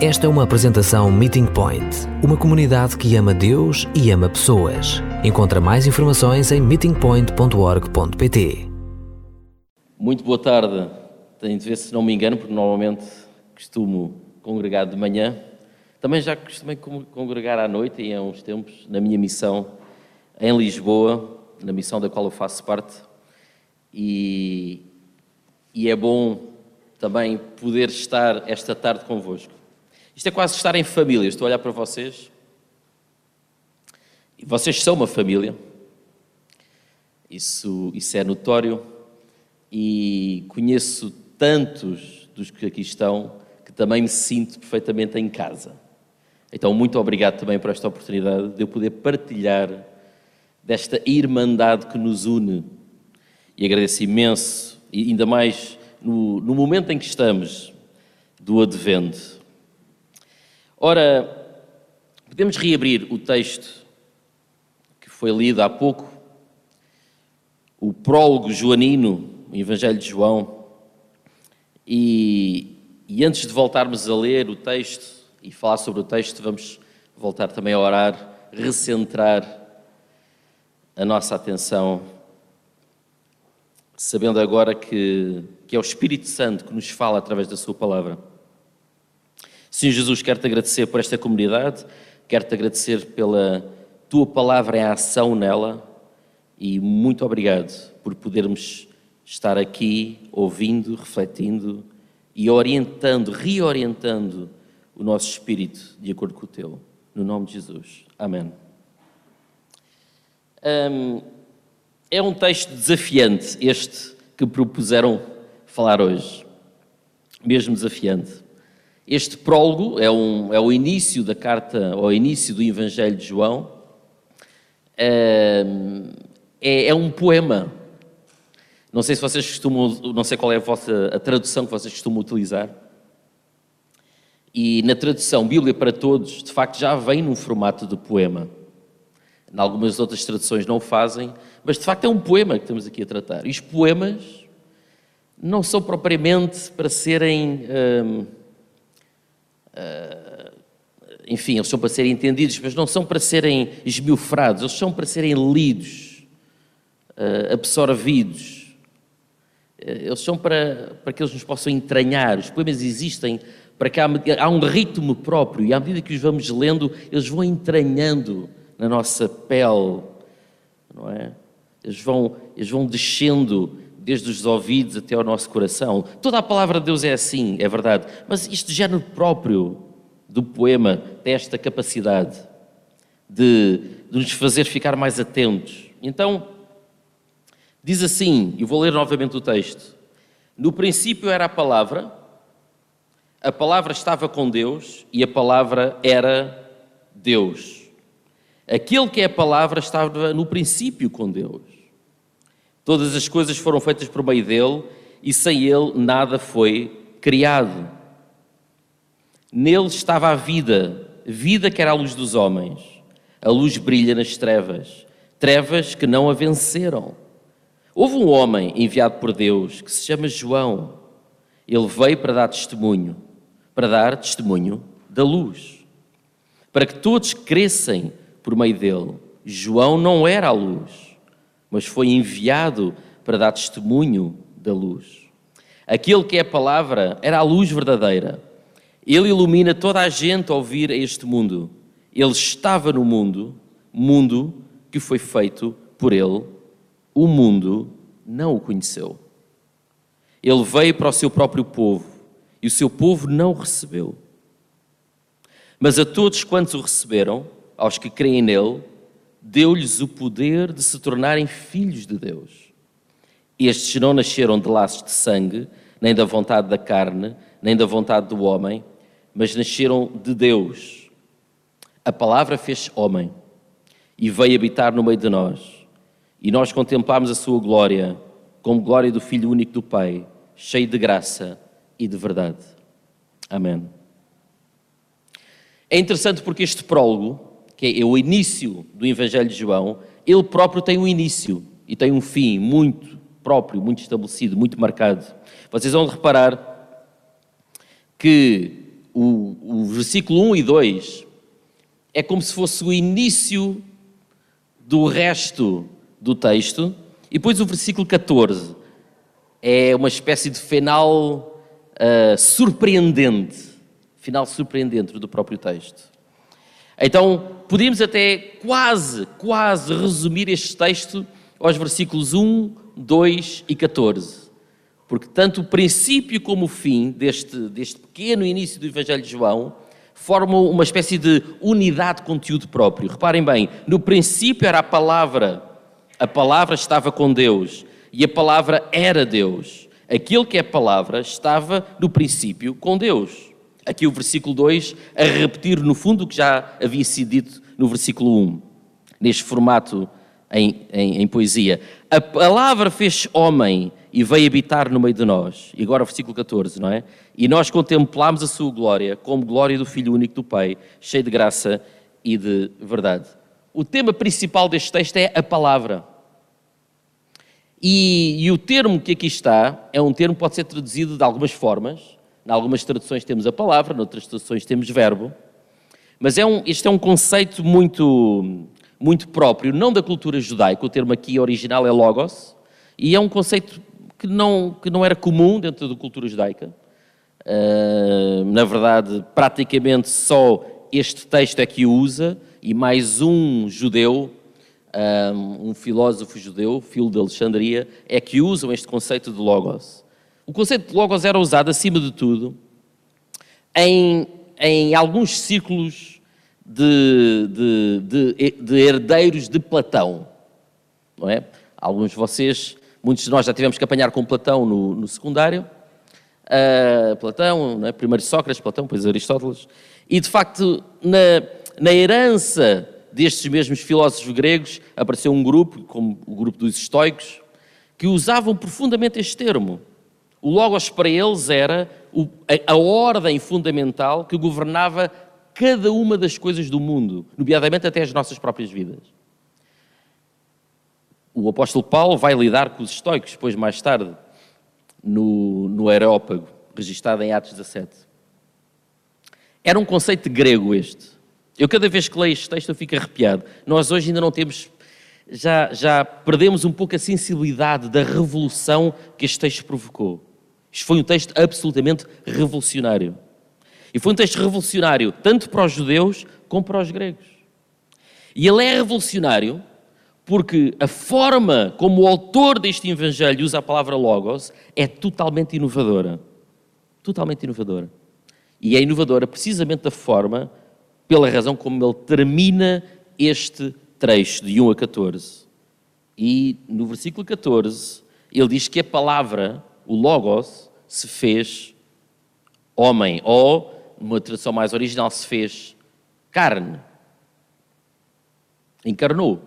Esta é uma apresentação Meeting Point, uma comunidade que ama Deus e ama pessoas. Encontra mais informações em meetingpoint.org.pt. Muito boa tarde. Tenho de ver se não me engano, porque normalmente costumo congregar de manhã. Também já costumei congregar à noite e há uns tempos na minha missão em Lisboa, na missão da qual eu faço parte. E, e é bom também poder estar esta tarde convosco. Isto é quase estar em família. Estou a olhar para vocês. E vocês são uma família. Isso, isso é notório. E conheço tantos dos que aqui estão que também me sinto perfeitamente em casa. Então, muito obrigado também por esta oportunidade de eu poder partilhar desta irmandade que nos une. E agradeço imenso, e ainda mais no, no momento em que estamos, do Advento Ora, podemos reabrir o texto que foi lido há pouco, o prólogo joanino, o Evangelho de João, e, e antes de voltarmos a ler o texto e falar sobre o texto, vamos voltar também a orar, recentrar a nossa atenção, sabendo agora que, que é o Espírito Santo que nos fala através da Sua palavra. Senhor Jesus, quero-te agradecer por esta comunidade, quero-te agradecer pela tua palavra em ação nela e muito obrigado por podermos estar aqui ouvindo, refletindo e orientando, reorientando o nosso espírito de acordo com o teu. No nome de Jesus. Amém. Um, é um texto desafiante este que propuseram falar hoje. Mesmo desafiante. Este prólogo é, um, é o início da carta, ou início do Evangelho de João. É, é, um poema. Não sei se vocês costumam, não sei qual é a, vossa, a tradução que vocês costumam utilizar. E na tradução Bíblia para Todos, de facto, já vem num formato de poema. Em algumas outras traduções não o fazem, mas de facto é um poema que estamos aqui a tratar. E os poemas não são propriamente para serem. Hum, enfim, eles são para serem entendidos, mas não são para serem esmiufrados, eles são para serem lidos, ah, absorvidos. Ah, eles são para, para que eles nos possam entranhar. Os poemas existem para que há, há um ritmo próprio e à medida que os vamos lendo, eles vão entranhando na nossa pele, não é? Eles vão, eles vão descendo desde os ouvidos até ao nosso coração. Toda a palavra de Deus é assim, é verdade. Mas este género próprio do poema tem esta capacidade de, de nos fazer ficar mais atentos. Então, diz assim, e vou ler novamente o texto: No princípio era a palavra, a palavra estava com Deus e a palavra era Deus. Aquele que é a palavra estava no princípio com Deus. Todas as coisas foram feitas por meio dele e sem ele nada foi criado. Nele estava a vida, vida que era a luz dos homens. A luz brilha nas trevas, trevas que não a venceram. Houve um homem enviado por Deus que se chama João. Ele veio para dar testemunho, para dar testemunho da luz, para que todos crescem por meio dele. João não era a luz mas foi enviado para dar testemunho da luz. Aquele que é a palavra era a luz verdadeira. Ele ilumina toda a gente ao vir a este mundo. Ele estava no mundo, mundo que foi feito por ele. O mundo não o conheceu. Ele veio para o seu próprio povo e o seu povo não o recebeu. Mas a todos quantos o receberam, aos que creem nele, deu-lhes o poder de se tornarem filhos de Deus. Estes não nasceram de laços de sangue, nem da vontade da carne, nem da vontade do homem, mas nasceram de Deus. A palavra fez homem e veio habitar no meio de nós. E nós contemplámos a sua glória, como glória do Filho único do Pai, cheio de graça e de verdade. Amém. É interessante porque este prólogo que é o início do Evangelho de João, ele próprio tem um início e tem um fim muito próprio, muito estabelecido, muito marcado. Vocês vão reparar que o, o versículo 1 e 2 é como se fosse o início do resto do texto, e depois o versículo 14 é uma espécie de final uh, surpreendente, final surpreendente do próprio texto. Então, podíamos até quase, quase resumir este texto aos versículos 1, 2 e 14. Porque tanto o princípio como o fim deste, deste pequeno início do Evangelho de João formam uma espécie de unidade de conteúdo próprio. Reparem bem, no princípio era a palavra, a palavra estava com Deus e a palavra era Deus. Aquilo que é palavra estava no princípio com Deus. Aqui o versículo 2 a repetir no fundo o que já havia sido dito no versículo 1, neste formato em, em, em poesia. A palavra fez homem e veio habitar no meio de nós. E agora o versículo 14, não é? E nós contemplámos a sua glória como glória do Filho único do Pai, cheio de graça e de verdade. O tema principal deste texto é a palavra. E, e, o termo que aqui está é um termo que pode ser traduzido de algumas formas. Em algumas traduções temos a palavra, noutras traduções temos verbo. Mas é um, este é um conceito muito, muito próprio, não da cultura judaica. O termo aqui original é logos. E é um conceito que não, que não era comum dentro da cultura judaica. Uh, na verdade, praticamente só este texto é que o usa, e mais um judeu, um, um filósofo judeu, filho de Alexandria, é que usam este conceito de logos. O conceito de logos era usado, acima de tudo, em, em alguns círculos de, de, de, de herdeiros de Platão. Não é? Alguns de vocês Muitos de nós já tivemos que apanhar com Platão no, no secundário. Uh, Platão, é? primeiro Sócrates, Platão, depois Aristóteles. E, de facto, na, na herança destes mesmos filósofos gregos, apareceu um grupo, como o grupo dos estoicos, que usavam profundamente este termo. O Logos para eles era a, ordem fundamental que governava cada uma das coisas do mundo, nomeadamente até as nossas próprias vidas o apóstolo Paulo vai lidar com os estoicos, depois mais tarde, no, no Areópago, registado em Atos 17. Era um conceito grego este. Eu cada vez que leio este texto eu fico arrepiado. Nós hoje ainda não temos, já, já perdemos um pouco a sensibilidade da revolução que este texto provocou. Isto foi um texto absolutamente revolucionário. E foi um texto revolucionário tanto para os judeus como para os gregos. E ele é revolucionário porque a forma como o autor deste Evangelho usa a palavra Logos é totalmente inovadora. Totalmente inovadora. E é inovadora precisamente da forma, pela razão como ele termina este trecho de 1 a 14. E no versículo 14, ele diz que a palavra, o Logos, se fez homem, ou, numa tradução mais original, se fez carne. Encarnou.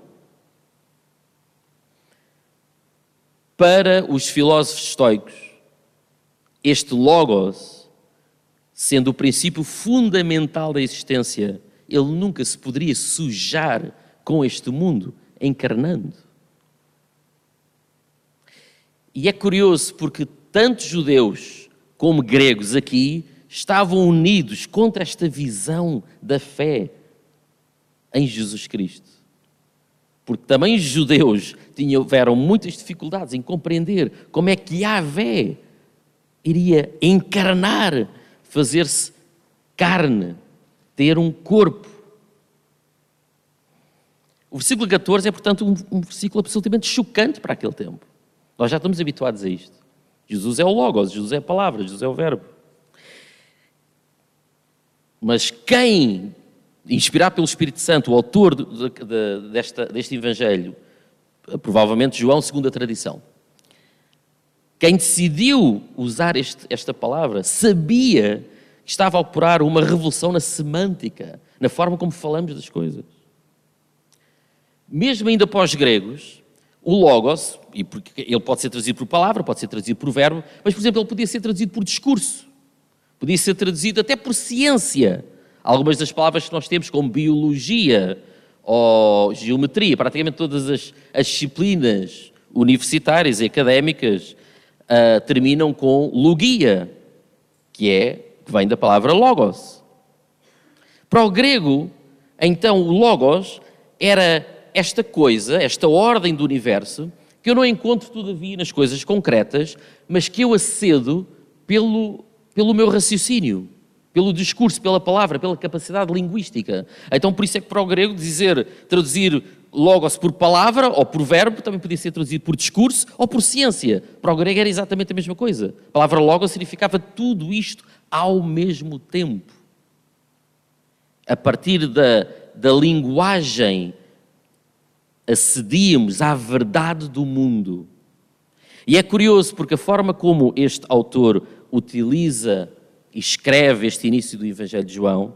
Para os filósofos estoicos, este logos, sendo o princípio fundamental da existência, ele nunca se poderia sujar com este mundo encarnando. E é curioso porque tanto judeus como gregos aqui estavam unidos contra esta visão da fé em Jesus Cristo porque também os judeus tiveram muitas dificuldades em compreender como é que Yahvé iria encarnar, fazer-se carne, ter um corpo. O versículo 14 é, portanto, um, um, versículo absolutamente chocante para aquele tempo. Nós já estamos habituados a isto. Jesus é o Logos, Jesus é a palavra, Jesus é o Verbo. Mas quem inspirado pelo Espírito Santo, o autor de, de, desta, deste Evangelho, provavelmente João, segundo a tradição, quem decidiu usar este, esta palavra sabia que estava a operar uma revolução na semântica, na forma como falamos das coisas. Mesmo ainda os gregos, o logos, e porque ele pode ser traduzido por palavra, pode ser traduzido por verbo, mas, por exemplo, ele podia ser traduzido por discurso, podia ser traduzido até por ciência. Algumas das palavras que nós temos, como biologia ou geometria, praticamente todas as, as disciplinas universitárias e académicas uh, terminam com logia, que é que vem da palavra logos. Para o grego, então, o Logos era esta coisa, esta ordem do universo, que eu não encontro, todavia, nas coisas concretas, mas que eu acedo pelo, pelo meu raciocínio, pelo discurso, pela palavra, pela capacidade linguística. Então, por isso é que para o grego dizer, traduzir logos por palavra ou por verbo também podia ser traduzido por discurso ou por ciência. Para o grego era exatamente a mesma coisa. A palavra logos significava tudo isto ao mesmo tempo. A partir da, da linguagem acedíamos à verdade do mundo. E é curioso porque a forma como este autor utiliza e escreve este início do Evangelho de João,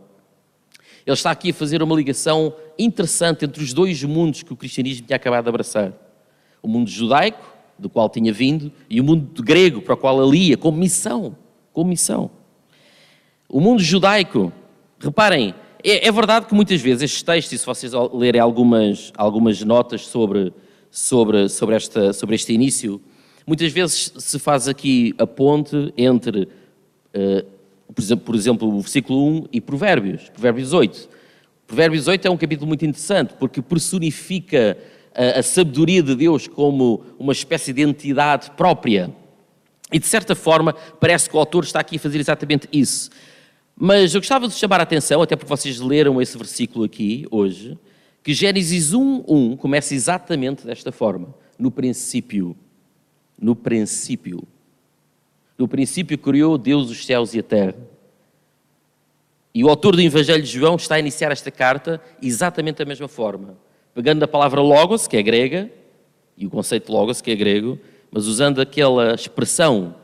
ele está aqui a fazer uma ligação interessante entre os dois mundos que o cristianismo tinha acabado de abraçar: o mundo judaico, do qual tinha vindo, e o mundo grego, para o qual ele ia, missão. Como missão. O mundo judaico, reparem, é, é, verdade que muitas vezes estes textos, e se vocês lerem algumas, algumas notas sobre, sobre, sobre, esta, sobre este início, muitas vezes se faz aqui a ponte entre, uh, por, exemplo, o versículo 1 e Provérbios, Provérbios 8. Provérbios 8 é um capítulo muito interessante porque personifica a, a sabedoria de Deus como uma espécie de entidade própria. E de certa forma, parece que o autor está aqui a fazer exatamente isso. Mas eu gostava de chamar a atenção, até porque vocês leram esse versículo aqui hoje, que Gênesis 1, 1 começa exatamente desta forma. No princípio. No princípio. No princípio criou Deus os céus e a terra. E o autor do Evangelho de João está a iniciar esta carta exatamente da mesma forma. Pegando a palavra logos, que é grega, e o conceito logos, que é grego, mas usando aquela expressão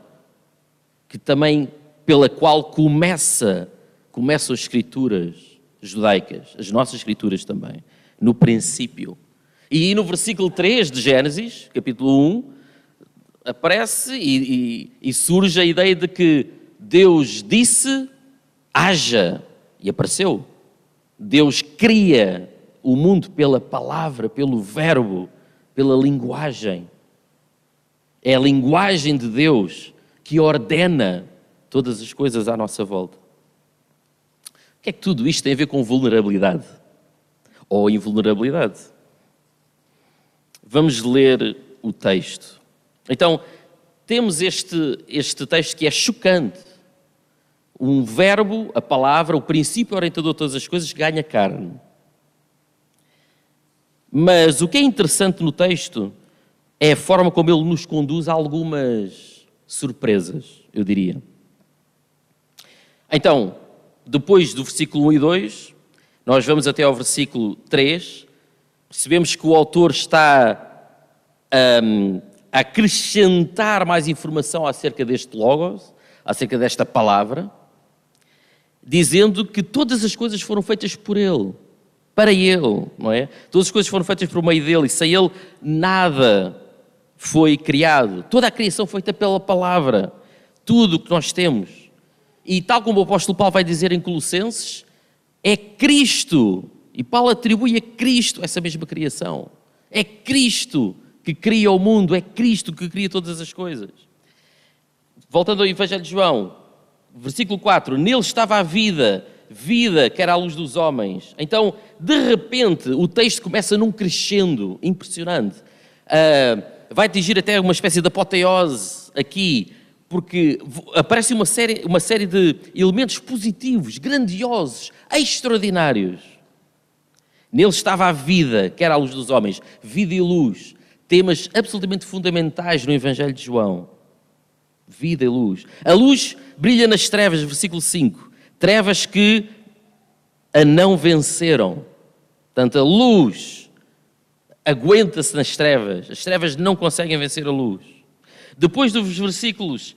que também pela qual começa, começam as escrituras judaicas, as nossas escrituras também, no princípio. E no versículo 3 de Gênesis, capítulo 1, aparece e, e, e surge a ideia de que Deus disse, haja, e apareceu. Deus cria o mundo pela palavra, pelo verbo, pela linguagem. É a linguagem de Deus que ordena todas as coisas à nossa volta. O que é que tudo isto tem a ver com vulnerabilidade? Ou invulnerabilidade? Vamos ler o texto. Então, temos este, este texto que é chocante. Um verbo, a palavra, o princípio orientador de todas as coisas, ganha carne. Mas o que é interessante no texto é a forma como ele nos conduz a algumas surpresas, eu diria. Então, depois do versículo 1 e 2, nós vamos até ao versículo 3, percebemos que o autor está um, a acrescentar mais informação acerca deste Logos, acerca desta palavra, dizendo que todas as coisas foram feitas por Ele, para Ele, não é? Todas as coisas foram feitas por meio dele, e sem Ele nada foi criado. Toda a criação foi feita pela palavra. Tudo o que nós temos e tal como o apóstolo Paulo vai dizer em Colossenses, é Cristo, e Paulo atribui a Cristo essa mesma criação. É Cristo que cria o mundo, é Cristo que cria todas as coisas. Voltando ao Evangelho de João, versículo 4: Nele estava a vida, vida que era a luz dos homens. Então, de repente, o texto começa num crescendo impressionante. Uh, vai atingir até uma espécie de apoteose aqui, porque aparece uma série, uma série de elementos positivos, grandiosos, extraordinários. Nele estava a vida, que era a luz dos homens, vida e luz, temas absolutamente fundamentais no Evangelho de João. Vida e luz. A luz brilha nas trevas, versículo 5. Trevas que a não venceram. Portanto, a luz aguenta-se nas trevas. As trevas não conseguem vencer a luz. Depois dos versículos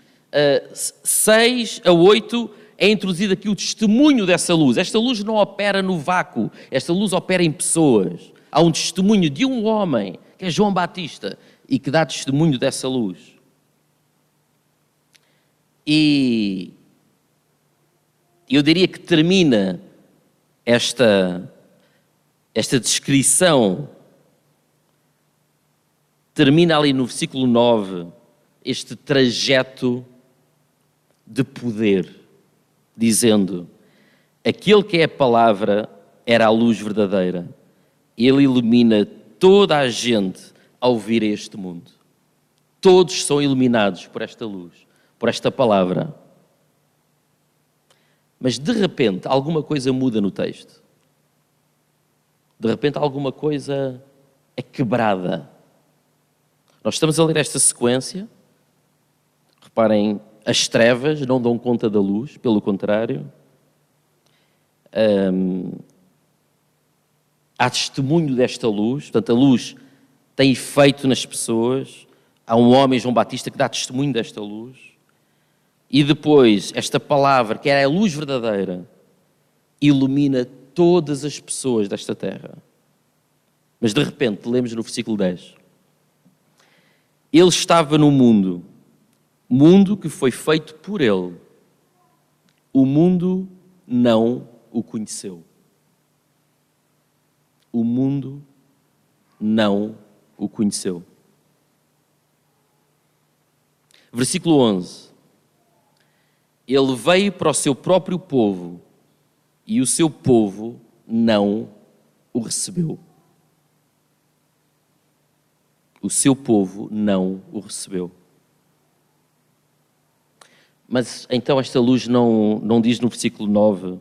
6 a 8 é introduzido aqui o testemunho dessa luz. Esta luz não opera no vácuo, esta luz opera em pessoas. Há um testemunho de um homem, que é João Batista, e que dá testemunho dessa luz. E eu diria que termina esta, esta descrição, termina ali no versículo 9, este trajeto de poder, dizendo: aquele que é a palavra era a luz verdadeira. Ele ilumina toda a gente ao vir a este mundo. Todos são iluminados por esta luz, por esta palavra. Mas de repente alguma coisa muda no texto. De repente alguma coisa é quebrada. Nós estamos a ler esta sequência. Reparem, as trevas não dão conta da luz, pelo contrário. Um, há testemunho desta luz, portanto, a luz tem efeito nas pessoas. Há um homem, João Batista, que dá testemunho desta luz. E depois, esta palavra, que é a luz verdadeira, ilumina todas as pessoas desta terra. Mas de repente, lemos no versículo 10: Ele estava no mundo, mundo que foi feito por Ele. O mundo não o conheceu. O mundo não o conheceu. Versículo 11. Ele veio para o seu próprio povo e o seu povo não o recebeu. O seu povo não o recebeu. Mas então esta luz não, não diz no versículo 9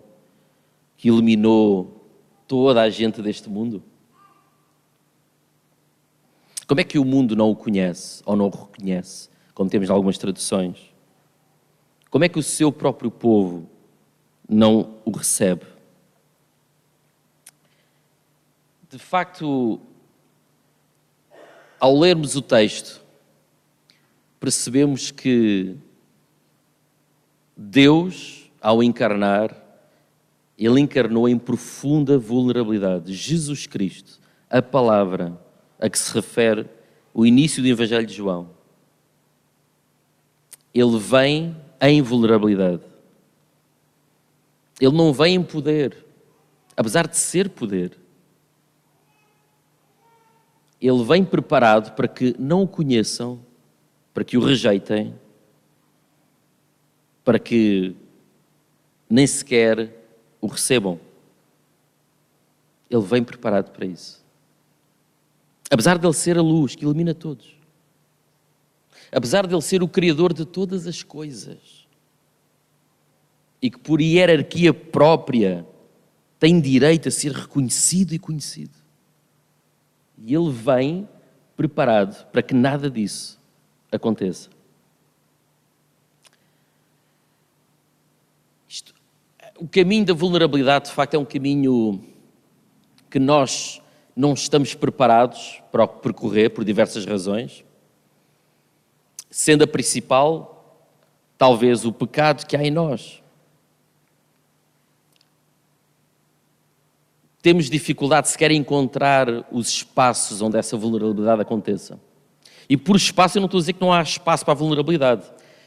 que iluminou toda a gente deste mundo? Como é que o mundo não o conhece ou não o reconhece, como temos em algumas traduções? Como é que o seu próprio povo não o recebe? De facto, ao lermos o texto, percebemos que Deus, ao encarnar, ele encarnou em profunda vulnerabilidade. Jesus Cristo, a palavra, a que se refere o início do Evangelho de João. Ele vem em vulnerabilidade. Ele não vem em poder, apesar de ser poder. Ele vem preparado para que não o conheçam, para que o rejeitem, para que nem sequer o recebam. Ele vem preparado para isso. Apesar de ele ser a luz que ilumina todos. Apesar de ele ser o Criador de todas as coisas. E que por hierarquia própria tem direito a ser reconhecido e conhecido. E ele vem preparado para que nada disso aconteça. O caminho da vulnerabilidade, de facto, é um caminho que nós não estamos preparados para percorrer por diversas razões, sendo a principal, talvez, o pecado que há em nós. Temos dificuldade sequer em encontrar os espaços onde essa vulnerabilidade aconteça. E por espaço, eu não estou a dizer que não há espaço para a vulnerabilidade.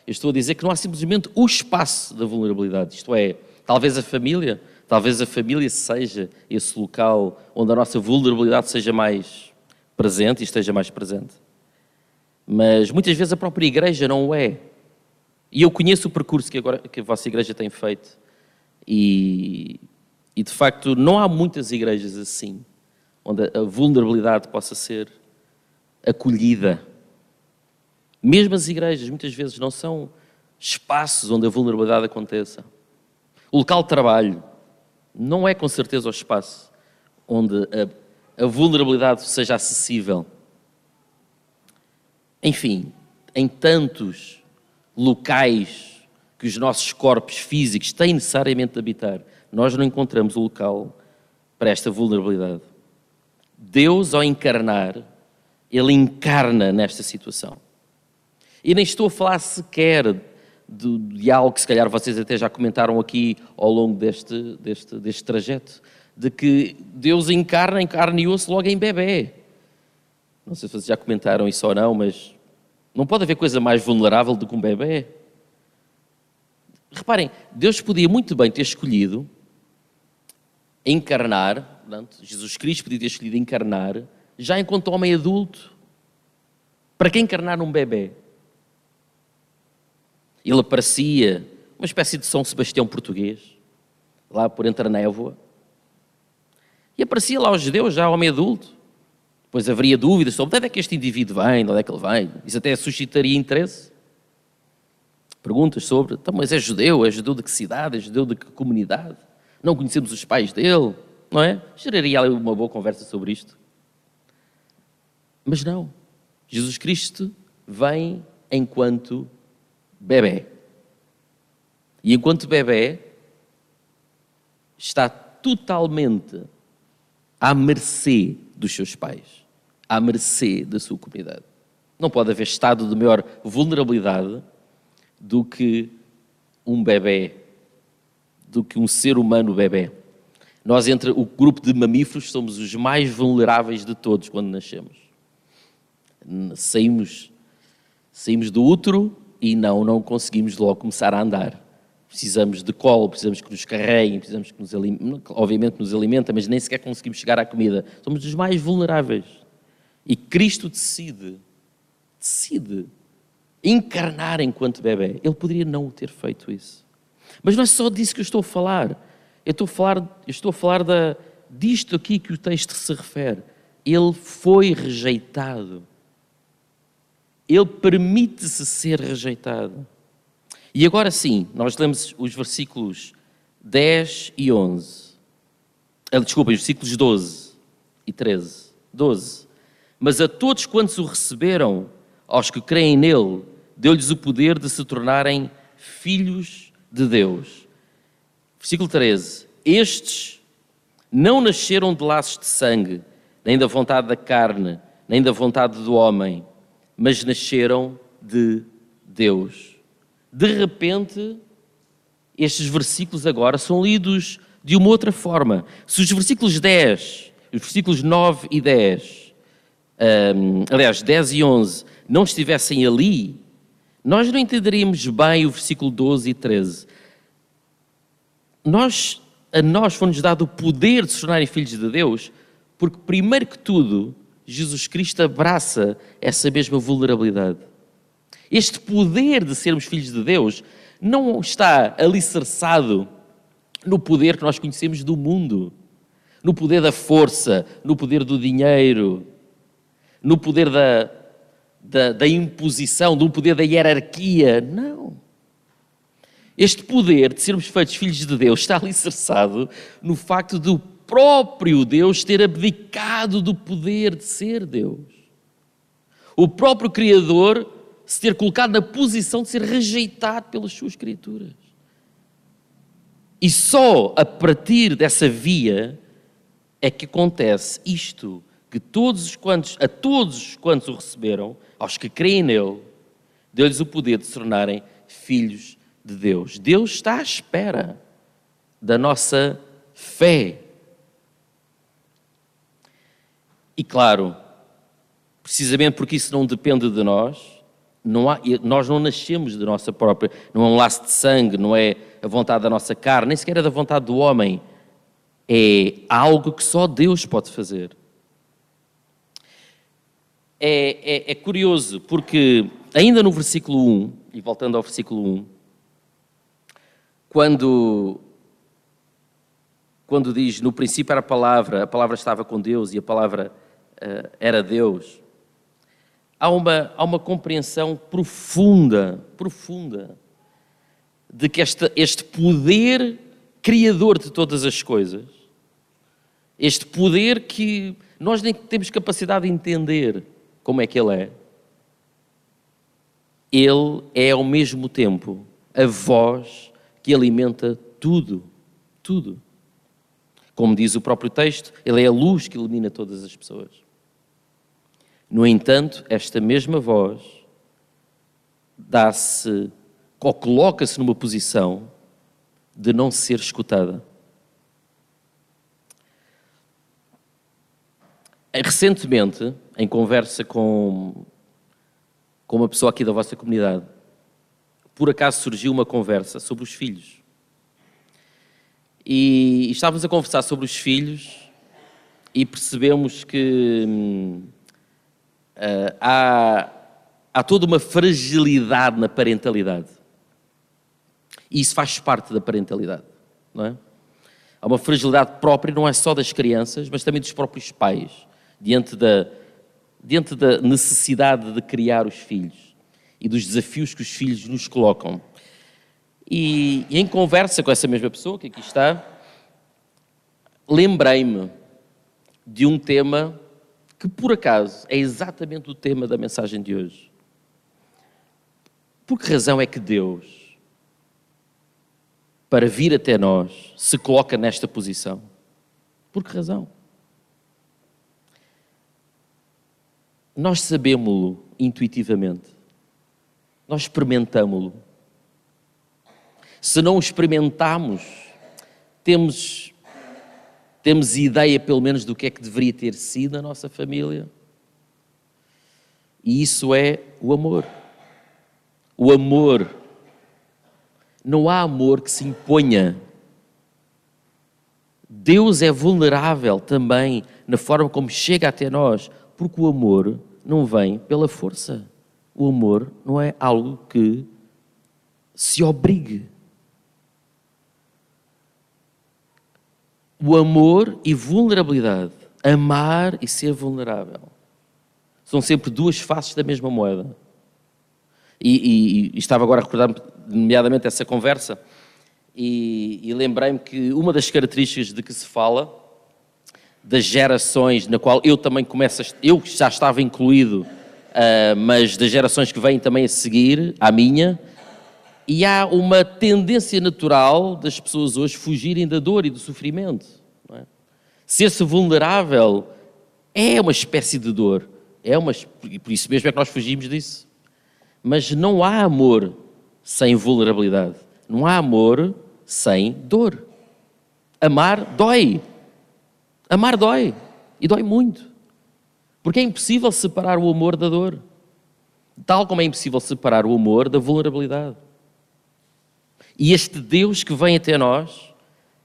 Eu estou a dizer que não há simplesmente o espaço da vulnerabilidade. Isto é, talvez a família Talvez a família seja esse local onde a nossa vulnerabilidade seja mais presente e esteja mais presente. Mas muitas vezes a própria igreja não o é. E eu conheço o percurso que, agora, que a vossa igreja tem feito. E, e de facto não há muitas igrejas assim, onde a vulnerabilidade possa ser acolhida. Mesmo as igrejas muitas vezes não são espaços onde a vulnerabilidade aconteça. O local de trabalho, não é com certeza o espaço onde a, a vulnerabilidade seja acessível. Enfim, em tantos locais que os nossos corpos físicos têm necessariamente de habitar, nós não encontramos o local para esta vulnerabilidade. Deus, ao encarnar, Ele encarna nesta situação. E nem estou a falar sequer de, de, algo que se calhar vocês até já comentaram aqui ao longo deste, deste, deste trajeto, de que Deus encarna, encarna e osso logo em bebê. Não sei se vocês já comentaram isso ou não, mas não pode haver coisa mais vulnerável do que um bebê. Reparem, Deus podia muito bem ter escolhido encarnar, portanto, Jesus Cristo podia ter escolhido encarnar, já enquanto homem adulto. Para que encarnar um bebê? Ele aparecia uma espécie de São Sebastião português. lá por entre a névoa. E aparecia lá os judeus, já homem adulto. Depois haveria dúvidas sobre de onde é que este indivíduo vem, de onde é que ele vem. Isso até suscitaria interesse. Perguntas sobre, então, mas é judeu? É judeu de que cidade? É judeu de que comunidade? Não conhecemos os pais dele, não é? Geraria uma boa conversa sobre isto. Mas não. Jesus Cristo vem enquanto bebê. E enquanto bebê, está totalmente à mercê dos seus pais, à mercê da sua comunidade. Não pode haver estado de maior vulnerabilidade do que um bebê, do que um ser humano bebê. Nós, entre o grupo de mamíferos, somos os mais vulneráveis de todos quando nascemos. Saímos, saímos do útero e não, não conseguimos logo começar a andar. Precisamos de colo, precisamos que nos carreguem, precisamos que nos alimentem, obviamente nos alimenta, mas nem sequer conseguimos chegar à comida. Somos os mais vulneráveis. E Cristo decide, decide encarnar enquanto bebê. Ele poderia não ter feito isso. Mas não é só disso que eu estou a falar. Eu estou a falar, eu estou a falar da, disto aqui que o texto se refere. Ele foi rejeitado. Ele permite-se ser rejeitado. E agora sim, nós lemos os versículos 10 e 11. Ah, desculpa, os versículos 12 e 13. 12. Mas a todos quantos o receberam, aos que creem nele, deu-lhes o poder de se tornarem filhos de Deus. Versículo 13. Estes não nasceram de laços de sangue, nem da vontade da carne, nem da vontade do homem, mas nasceram de Deus. De repente, estes versículos agora são lidos de uma outra forma. Se os versículos 10, os versículos 9 e 10, um, aliás, 10 e 11, não estivessem ali, nós não entenderíamos bem o versículo 12 e 13. Nós, a nós foi-nos dado o poder de se tornarem filhos de Deus, porque, primeiro que tudo, Jesus Cristo abraça essa mesma vulnerabilidade. Este poder de sermos filhos de Deus não está alicerçado no poder que nós conhecemos do mundo, no poder da força, no poder do dinheiro, no poder da, da, da imposição, no poder da hierarquia. Não. Este poder de sermos feitos filhos de Deus está alicerçado no facto do próprio Deus ter abdicado do poder de ser Deus. O próprio Criador se ter colocado na posição de ser rejeitado pelas suas criaturas. E só a partir dessa via é que acontece isto, que todos os quantos, a todos os quantos o receberam, aos que creem nele, deu-lhes o poder de se tornarem filhos de Deus. Deus está à espera da nossa fé. E claro, precisamente porque isso não depende de nós, não há, nós não nascemos de nossa própria, não é um laço de sangue, não é a vontade da nossa carne, nem sequer é da vontade do homem. É algo que só Deus pode fazer. É, é, é curioso, porque ainda no versículo 1, e voltando ao versículo 1, quando, quando diz no princípio era a palavra, a palavra estava com Deus e a palavra era Deus, há uma, há uma compreensão profunda, profunda, de que este, este poder criador de todas as coisas, este poder que nós nem temos capacidade de entender como é que ele é, ele é ao mesmo tempo a voz que alimenta tudo, tudo. Como diz o próprio texto, ele é a luz que ilumina todas as pessoas. No entanto, esta mesma voz dá-se ou coloca-se numa posição de não ser escutada. Recentemente, em conversa com, com uma pessoa aqui da vossa comunidade, por acaso surgiu uma conversa sobre os filhos. E, e estávamos a conversar sobre os filhos e percebemos que hum, uh, há, há toda uma fragilidade na parentalidade. E isso faz parte da parentalidade, não é? Há uma fragilidade própria, não é só das crianças, mas também dos próprios pais, diante da, diante da necessidade de criar os filhos e dos desafios que os filhos nos colocam. E, e em conversa com essa mesma pessoa que aqui está, lembrei-me de um tema que, por acaso, é exatamente o tema da mensagem de hoje. Por que razão é que Deus, para vir até nós, se coloca nesta posição? Por que razão? Nós sabemos-lo intuitivamente, nós experimentamos-lo. Se não o experimentamos, temos, temos ideia, pelo menos, do que é que deveria ter sido a nossa família. E isso é o amor. O amor. Não há amor que se imponha. Deus é vulnerável também na forma como chega até nós, porque o amor não vem pela força. O amor não é algo que se obrigue. O amor e vulnerabilidade, amar e ser vulnerável, são sempre duas faces da mesma moeda. E, e, e estava agora a recordar nomeadamente essa conversa e, e lembrei-me que uma das características de que se fala das gerações na qual eu também começo, a, eu já estava incluído, uh, mas das gerações que vêm também a seguir, à minha, e há uma tendência natural das pessoas hoje fugirem da dor e do sofrimento. É? Ser-se vulnerável é uma espécie de dor, é uma, por isso mesmo é que nós fugimos disso. Mas não há amor sem vulnerabilidade. Não há amor sem dor. Amar dói. Amar dói. E dói muito. Porque é impossível separar o amor da dor. Tal como é impossível separar o amor da vulnerabilidade. E este Deus que vem até nós,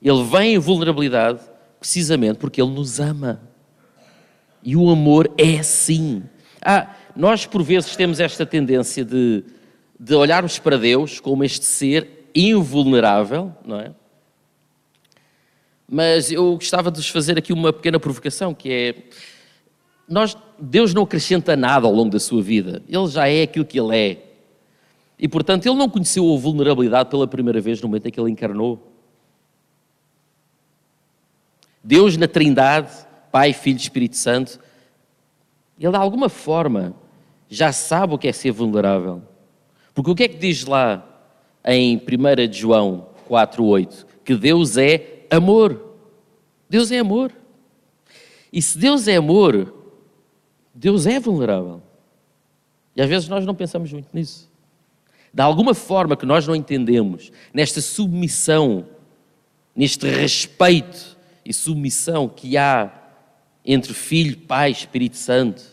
ele vem em vulnerabilidade precisamente porque ele nos ama. E o amor é assim. Ah, nós por vezes temos esta tendência de, de olharmos para Deus como este ser invulnerável, não é? Mas eu gostava de vos fazer aqui uma pequena provocação, que é nós, Deus não acrescenta nada ao longo da sua vida. Ele já é aquilo que ele é. E portanto, ele não conheceu a vulnerabilidade pela primeira vez no momento em que ele encarnou. Deus na Trindade, Pai, Filho e Espírito Santo, ele de alguma forma já sabe o que é ser vulnerável. Porque o que é que diz lá em 1 João 4,8? Que Deus é amor. Deus é amor. E se Deus é amor, Deus é vulnerável. E às vezes nós não pensamos muito nisso. De alguma forma que nós não entendemos, nesta submissão, neste respeito e submissão que há entre Filho, Pai, Espírito Santo,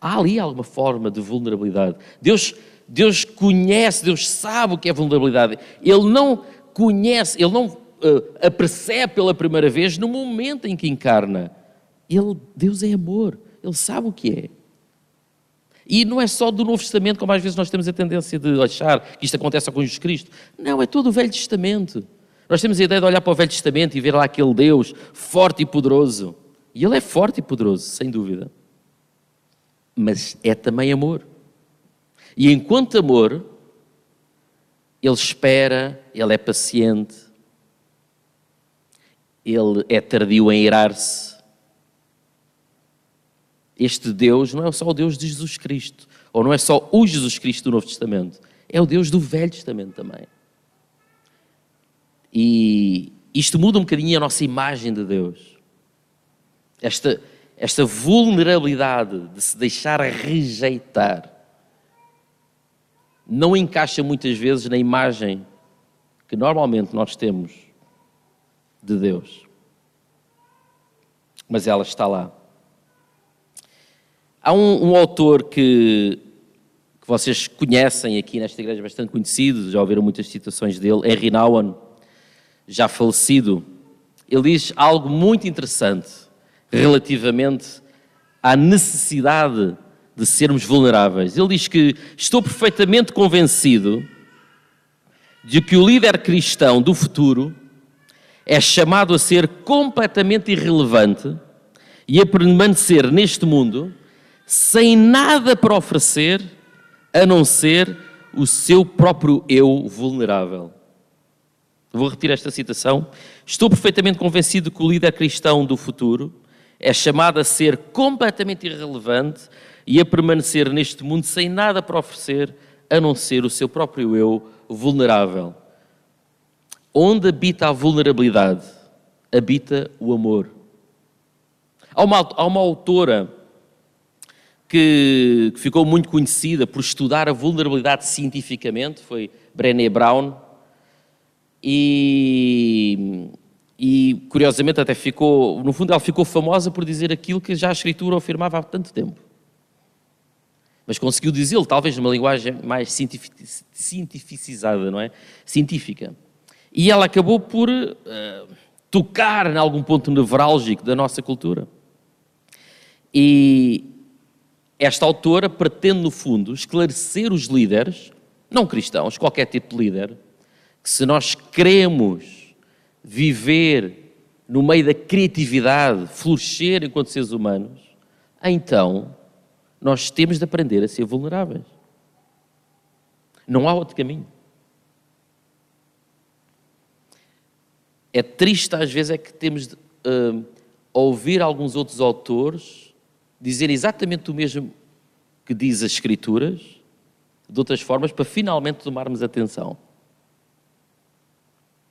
Há ali alguma forma de vulnerabilidade. Deus, Deus conhece, Deus sabe o que é vulnerabilidade. Ele não conhece, ele não uh, pela primeira vez no momento em que encarna. Ele, Deus é amor, Ele sabe o que é. E não é só do Novo Testamento, como às vezes nós temos a tendência de achar que isto acontece com Jesus Cristo. Não, é todo o Velho Testamento. Nós temos a ideia de olhar para o Velho Testamento e ver lá aquele Deus forte e poderoso. E Ele é forte e poderoso, sem dúvida mas é também amor. E enquanto amor, ele espera, ele é paciente, ele é tardio em irar-se. Este Deus não é só o Deus de Jesus Cristo, ou não é só o Jesus Cristo do Novo Testamento, é o Deus do Velho Testamento também. E isto muda um bocadinho a nossa imagem de Deus. Esta, esta vulnerabilidade de se deixar rejeitar, não encaixa muitas vezes na imagem que normalmente nós temos de Deus. Mas ela está lá. Há um, um autor que, que vocês conhecem aqui nesta igreja, bastante conhecido, já ouviram muitas citações dele, é Rinawan, já falecido. Ele diz algo muito interessante relativamente à necessidade de sermos vulneráveis. Ele diz que estou perfeitamente convencido de que o líder cristão do futuro é chamado a ser completamente irrelevante e a permanecer neste mundo sem nada para oferecer a não ser o seu próprio eu vulnerável. Vou repetir esta citação. Estou perfeitamente convencido que o líder cristão do futuro é chamado a ser completamente irrelevante e a permanecer neste mundo sem nada para oferecer a não ser o seu próprio eu vulnerável. Onde habita a vulnerabilidade, habita o amor. Há uma, há uma autora que, que ficou muito conhecida por estudar a vulnerabilidade cientificamente, foi Brené Brown, e, e curiosamente até ficou, no fundo ela ficou famosa por dizer aquilo que já a escritura afirmava há tanto tempo. Mas conseguiu dizê-lo, talvez numa linguagem mais cientificizada, não é? Científica. E ela acabou por uh, tocar em algum ponto nevrálgico da nossa cultura. E esta autora pretende, no fundo, esclarecer os líderes, não cristãos, qualquer tipo de líder, que se nós queremos viver no meio da criatividade, florescer enquanto seres humanos, então nós temos de aprender a ser vulneráveis. Não há outro caminho. É triste às vezes é que temos de uh, ouvir alguns outros autores dizer exatamente o mesmo que diz as Escrituras, de outras formas, para finalmente tomarmos atenção.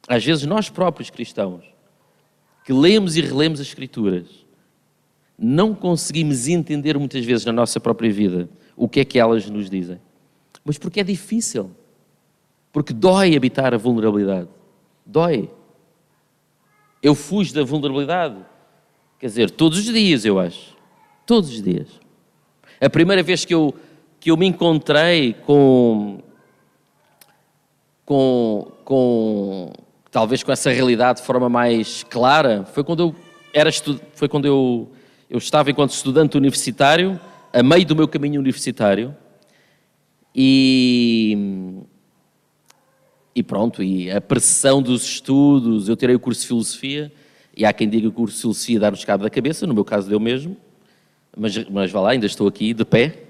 Às vezes nós próprios cristãos, que lemos e relemos as Escrituras, não conseguimos entender muitas vezes na nossa própria vida o que é que elas nos dizem. Mas porque é difícil. Porque dói habitar a vulnerabilidade. Dói. Eu fujo da vulnerabilidade. Quer dizer, todos os dias, eu acho. Todos os dias. A primeira vez que eu, que eu me encontrei com, com, com talvez com essa realidade de forma mais clara, foi quando eu era foi quando eu, eu estava enquanto estudante universitário, a meio do meu caminho universitário, e, e pronto, e a pressão dos estudos, eu tirei o curso de filosofia, e há quem diga que o curso de filosofia dá-nos cabo da cabeça, no meu caso deu mesmo, mas, mas vá lá, ainda estou aqui de pé.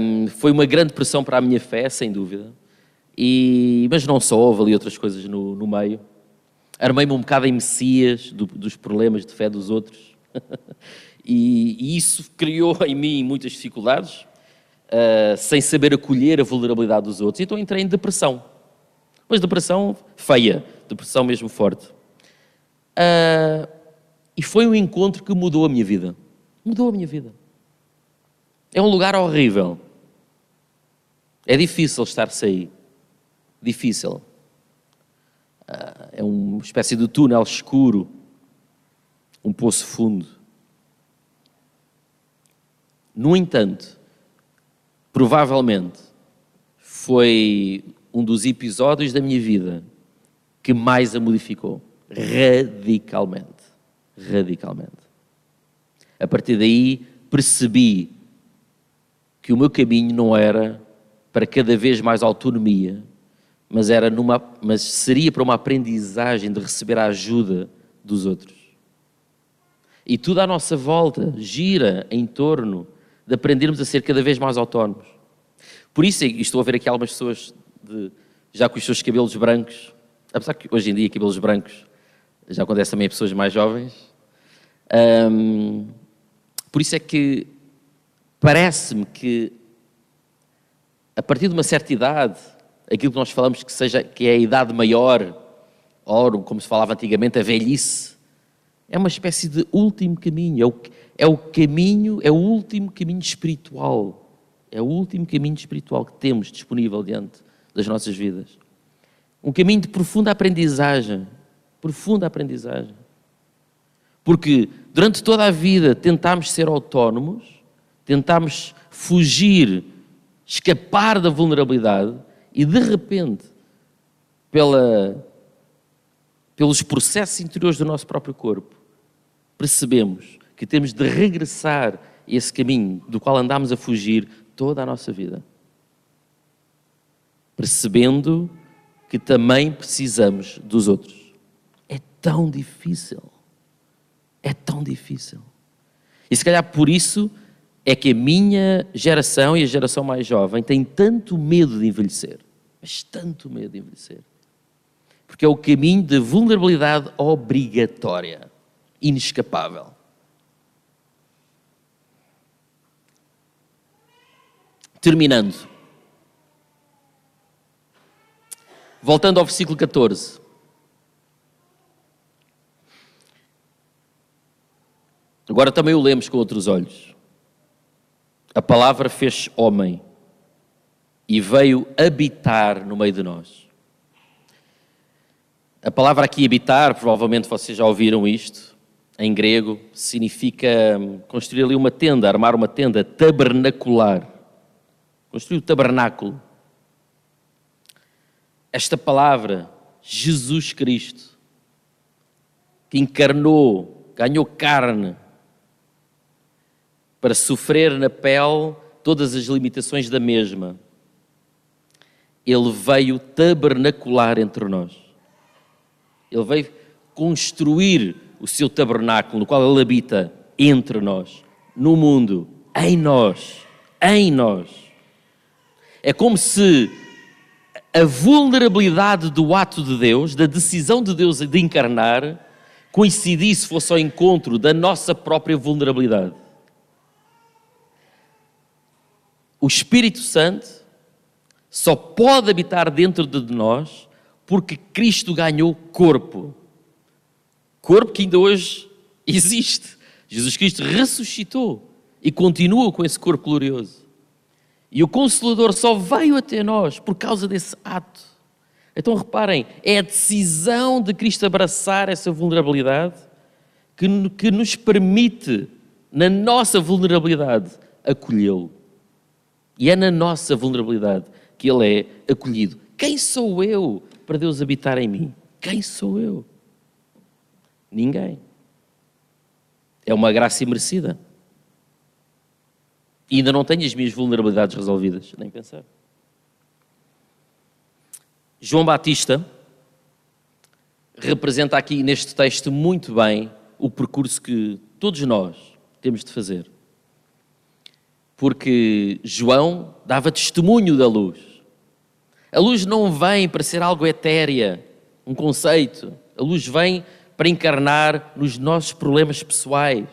Um, foi uma grande pressão para a minha fé, sem dúvida. E, mas não só, houve ali outras coisas no, no meio. Armei-me um bocado em Messias do, dos problemas de fé dos outros. e, e, isso criou em mim muitas dificuldades, uh, sem saber acolher a vulnerabilidade dos outros. Então entrei em depressão. Mas depressão feia, depressão mesmo forte. Uh, e foi um encontro que mudou a minha vida. Mudou a minha vida. É um lugar horrível. É difícil estar-se aí difícil. Ah, é uma espécie de túnel escuro, um poço fundo. No entanto, provavelmente foi um dos episódios da minha vida que mais a modificou radicalmente. Radicalmente. A partir daí percebi que o meu caminho não era para cada vez mais autonomia, mas, era numa, mas seria para uma aprendizagem de receber a ajuda dos outros. E tudo à nossa volta gira em torno de aprendermos a ser cada vez mais autónomos. Por isso, estou a ver aqui algumas pessoas de, já com os seus cabelos brancos, apesar que hoje em dia cabelos brancos já acontece também a pessoas mais jovens. Um, por isso é que parece-me que a partir de uma certa idade aquilo que nós falamos que, seja, que é a idade maior, ou como se falava antigamente, a velhice, é uma espécie de último caminho, é o, é o caminho, é o último caminho espiritual, é o último caminho espiritual que temos disponível diante das nossas vidas. Um caminho de profunda aprendizagem, profunda aprendizagem. Porque durante toda a vida tentámos ser autónomos, tentámos fugir, escapar da vulnerabilidade, e de repente, pela, pelos processos interiores do nosso próprio corpo, percebemos que temos de regressar esse caminho do qual andámos a fugir toda a nossa vida. Percebendo que também precisamos dos outros. É tão difícil. É tão difícil. E se calhar por isso é que a minha geração e a geração mais jovem têm tanto medo de envelhecer. Mas tanto medo de envelhecer. Porque é o caminho de vulnerabilidade obrigatória, inescapável. Terminando. Voltando ao versículo 14. Agora também o lemos com outros olhos. A palavra fez homem e veio habitar no meio de nós. A palavra aqui habitar, provavelmente vocês já ouviram isto, em grego, significa construir ali uma tenda, armar uma tenda, tabernacular. Construir o tabernáculo. Esta palavra, Jesus Cristo, que encarnou, ganhou carne, para sofrer na pele todas as limitações da mesma. Ele veio tabernacular entre nós. Ele veio construir o seu tabernáculo, no qual ele habita entre nós, no mundo, em nós, em nós. É como se a vulnerabilidade do ato de Deus, da decisão de Deus de encarnar, coincidisse, fosse ao encontro da nossa própria vulnerabilidade. O Espírito Santo só pode habitar dentro de nós porque Cristo ganhou corpo. Corpo que ainda hoje existe. Jesus Cristo ressuscitou e continua com esse corpo glorioso. E o Consolador só veio até nós por causa desse ato. Então reparem, é a decisão de Cristo abraçar essa vulnerabilidade que, que nos permite, na nossa vulnerabilidade, acolhê-lo. E é na nossa vulnerabilidade que Ele é acolhido. Quem sou eu para Deus habitar em mim? Quem sou eu? Ninguém. É uma graça imerecida. E ainda não tenho as minhas vulnerabilidades resolvidas, nem pensar. João Batista representa aqui neste texto muito bem o percurso que todos nós temos de fazer porque João dava testemunho da luz. A luz não vem para ser algo etérea, um conceito. A luz vem para encarnar nos nossos problemas pessoais.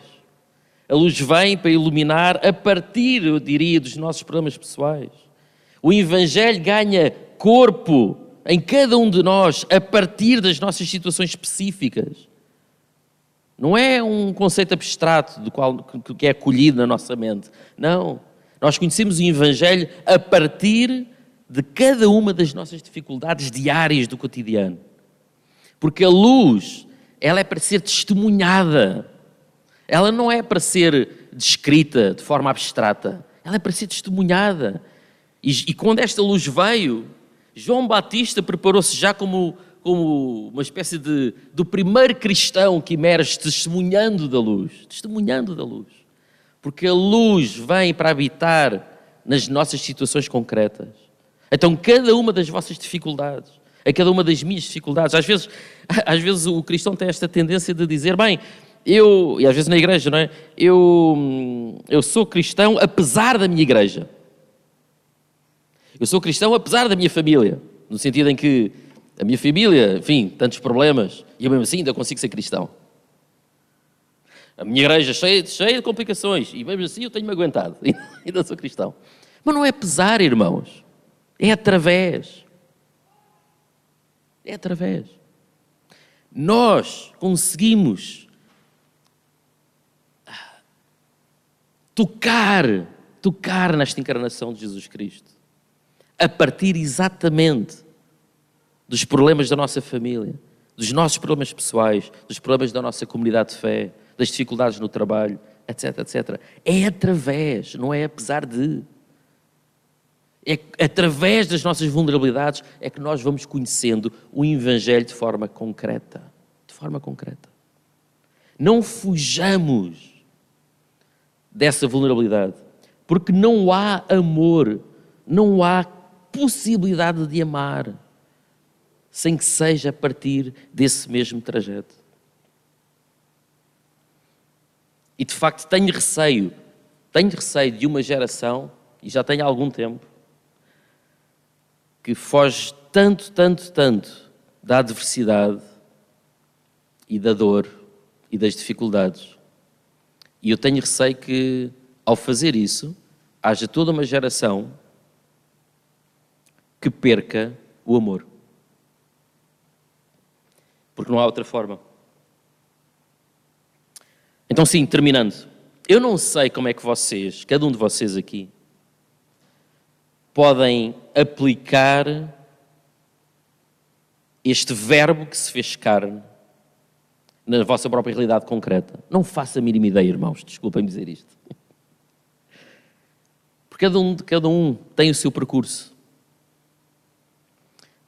A luz vem para iluminar a partir, eu diria, dos nossos problemas pessoais. O Evangelho ganha corpo em cada um de nós a partir das nossas situações específicas. Não é um conceito abstrato do qual que é acolhido na nossa mente. Não. Nós conhecemos o Evangelho a partir de cada uma das nossas dificuldades diárias do cotidiano. Porque a luz, ela é para ser testemunhada. Ela não é para ser descrita de forma abstrata. Ela é para ser testemunhada. E, e quando esta luz veio, João Batista preparou-se já como como uma espécie de do primeiro cristão que emerge testemunhando da luz, testemunhando da luz. Porque a luz vem para habitar nas nossas situações concretas. Então, cada uma das vossas dificuldades, a cada uma das minhas dificuldades, às vezes, às vezes o cristão tem esta tendência de dizer, bem, eu, e às vezes na igreja, não é? Eu, eu sou cristão apesar da minha igreja. Eu sou cristão apesar da minha família, no sentido em que a minha família, enfim, tantos problemas, e eu mesmo assim ainda consigo ser cristão. A minha igreja cheia, cheia de complicações, e mesmo assim eu tenho-me aguentado, ainda sou cristão. Mas não é pesar, irmãos, é através. É através. Nós conseguimos tocar, tocar nesta encarnação de Jesus Cristo, a partir exatamente dos problemas da nossa família, dos nossos problemas pessoais, dos problemas da nossa comunidade de fé, das dificuldades no trabalho, etc, etc. É através, não é apesar de. É através das nossas vulnerabilidades é que nós vamos conhecendo o Evangelho de forma concreta. De forma concreta. Não fujamos dessa vulnerabilidade, porque não há amor, não há possibilidade de amar sem que seja a partir desse mesmo trajeto. E de facto tenho receio, tenho receio de uma geração, e já tenho algum tempo, que foge tanto, tanto, tanto da adversidade e da dor e das dificuldades. E eu tenho receio que, ao fazer isso, haja toda uma geração que perca o amor. Porque não há outra forma. Então, sim, terminando. Eu não sei como é que vocês, cada um de vocês aqui, podem aplicar este verbo que se fez carne na vossa própria realidade concreta. Não faça a mínima ideia, irmãos, desculpem dizer isto. Porque cada um, cada um tem o seu percurso.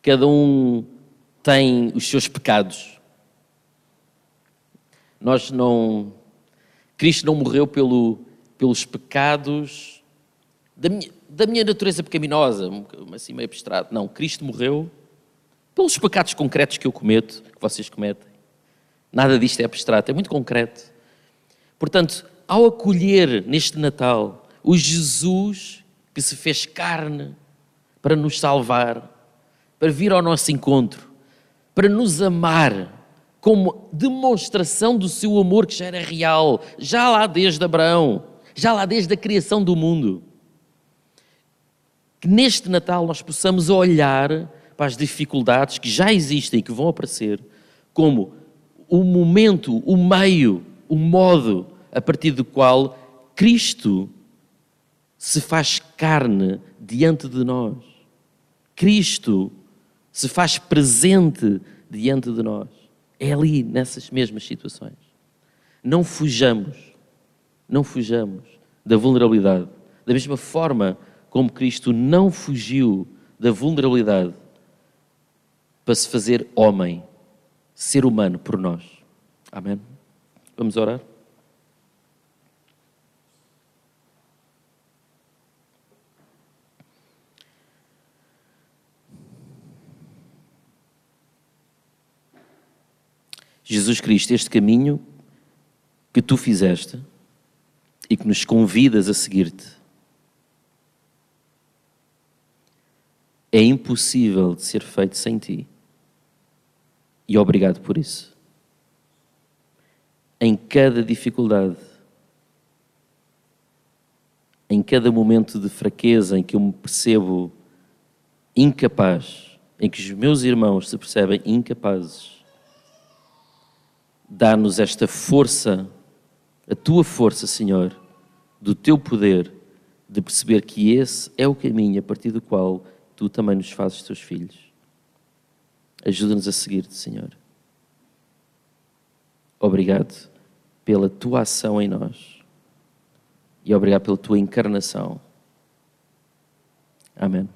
Cada um tem os seus pecados. Nós não. Cristo não morreu pelo, pelos pecados da minha, da minha natureza pecaminosa, assim meio abstrato. Não, Cristo morreu pelos pecados concretos que eu cometo, que vocês cometem. Nada disto é abstrato, é muito concreto. Portanto, ao acolher neste Natal o Jesus que se fez carne para nos salvar, para vir ao nosso encontro, para nos amar, como demonstração do seu amor que já era real, já lá desde Abraão, já lá desde a criação do mundo. Que neste Natal nós possamos olhar para as dificuldades que já existem e que vão aparecer, como o momento, o meio, o modo a partir do qual Cristo se faz carne diante de nós. Cristo se faz presente diante de nós. É ali, nessas mesmas situações. Não fujamos, não fujamos da vulnerabilidade. Da mesma forma como Cristo não fugiu da vulnerabilidade para se fazer homem, ser humano por nós. Amém? Vamos orar? Jesus Cristo, este caminho que tu fizeste e que nos convidas a seguir-te, é impossível de ser feito sem ti. E obrigado por isso. Em cada dificuldade, em cada momento de fraqueza em que eu me percebo incapaz, em que os meus irmãos se percebem incapazes, dá-nos esta força, a tua força, Senhor, do teu poder, de perceber que esse é o caminho a partir do qual tu também nos fazes teus filhos. Ajuda-nos a seguir-te, Senhor. Obrigado pela tua ação em nós e obrigado pela tua encarnação. Amém.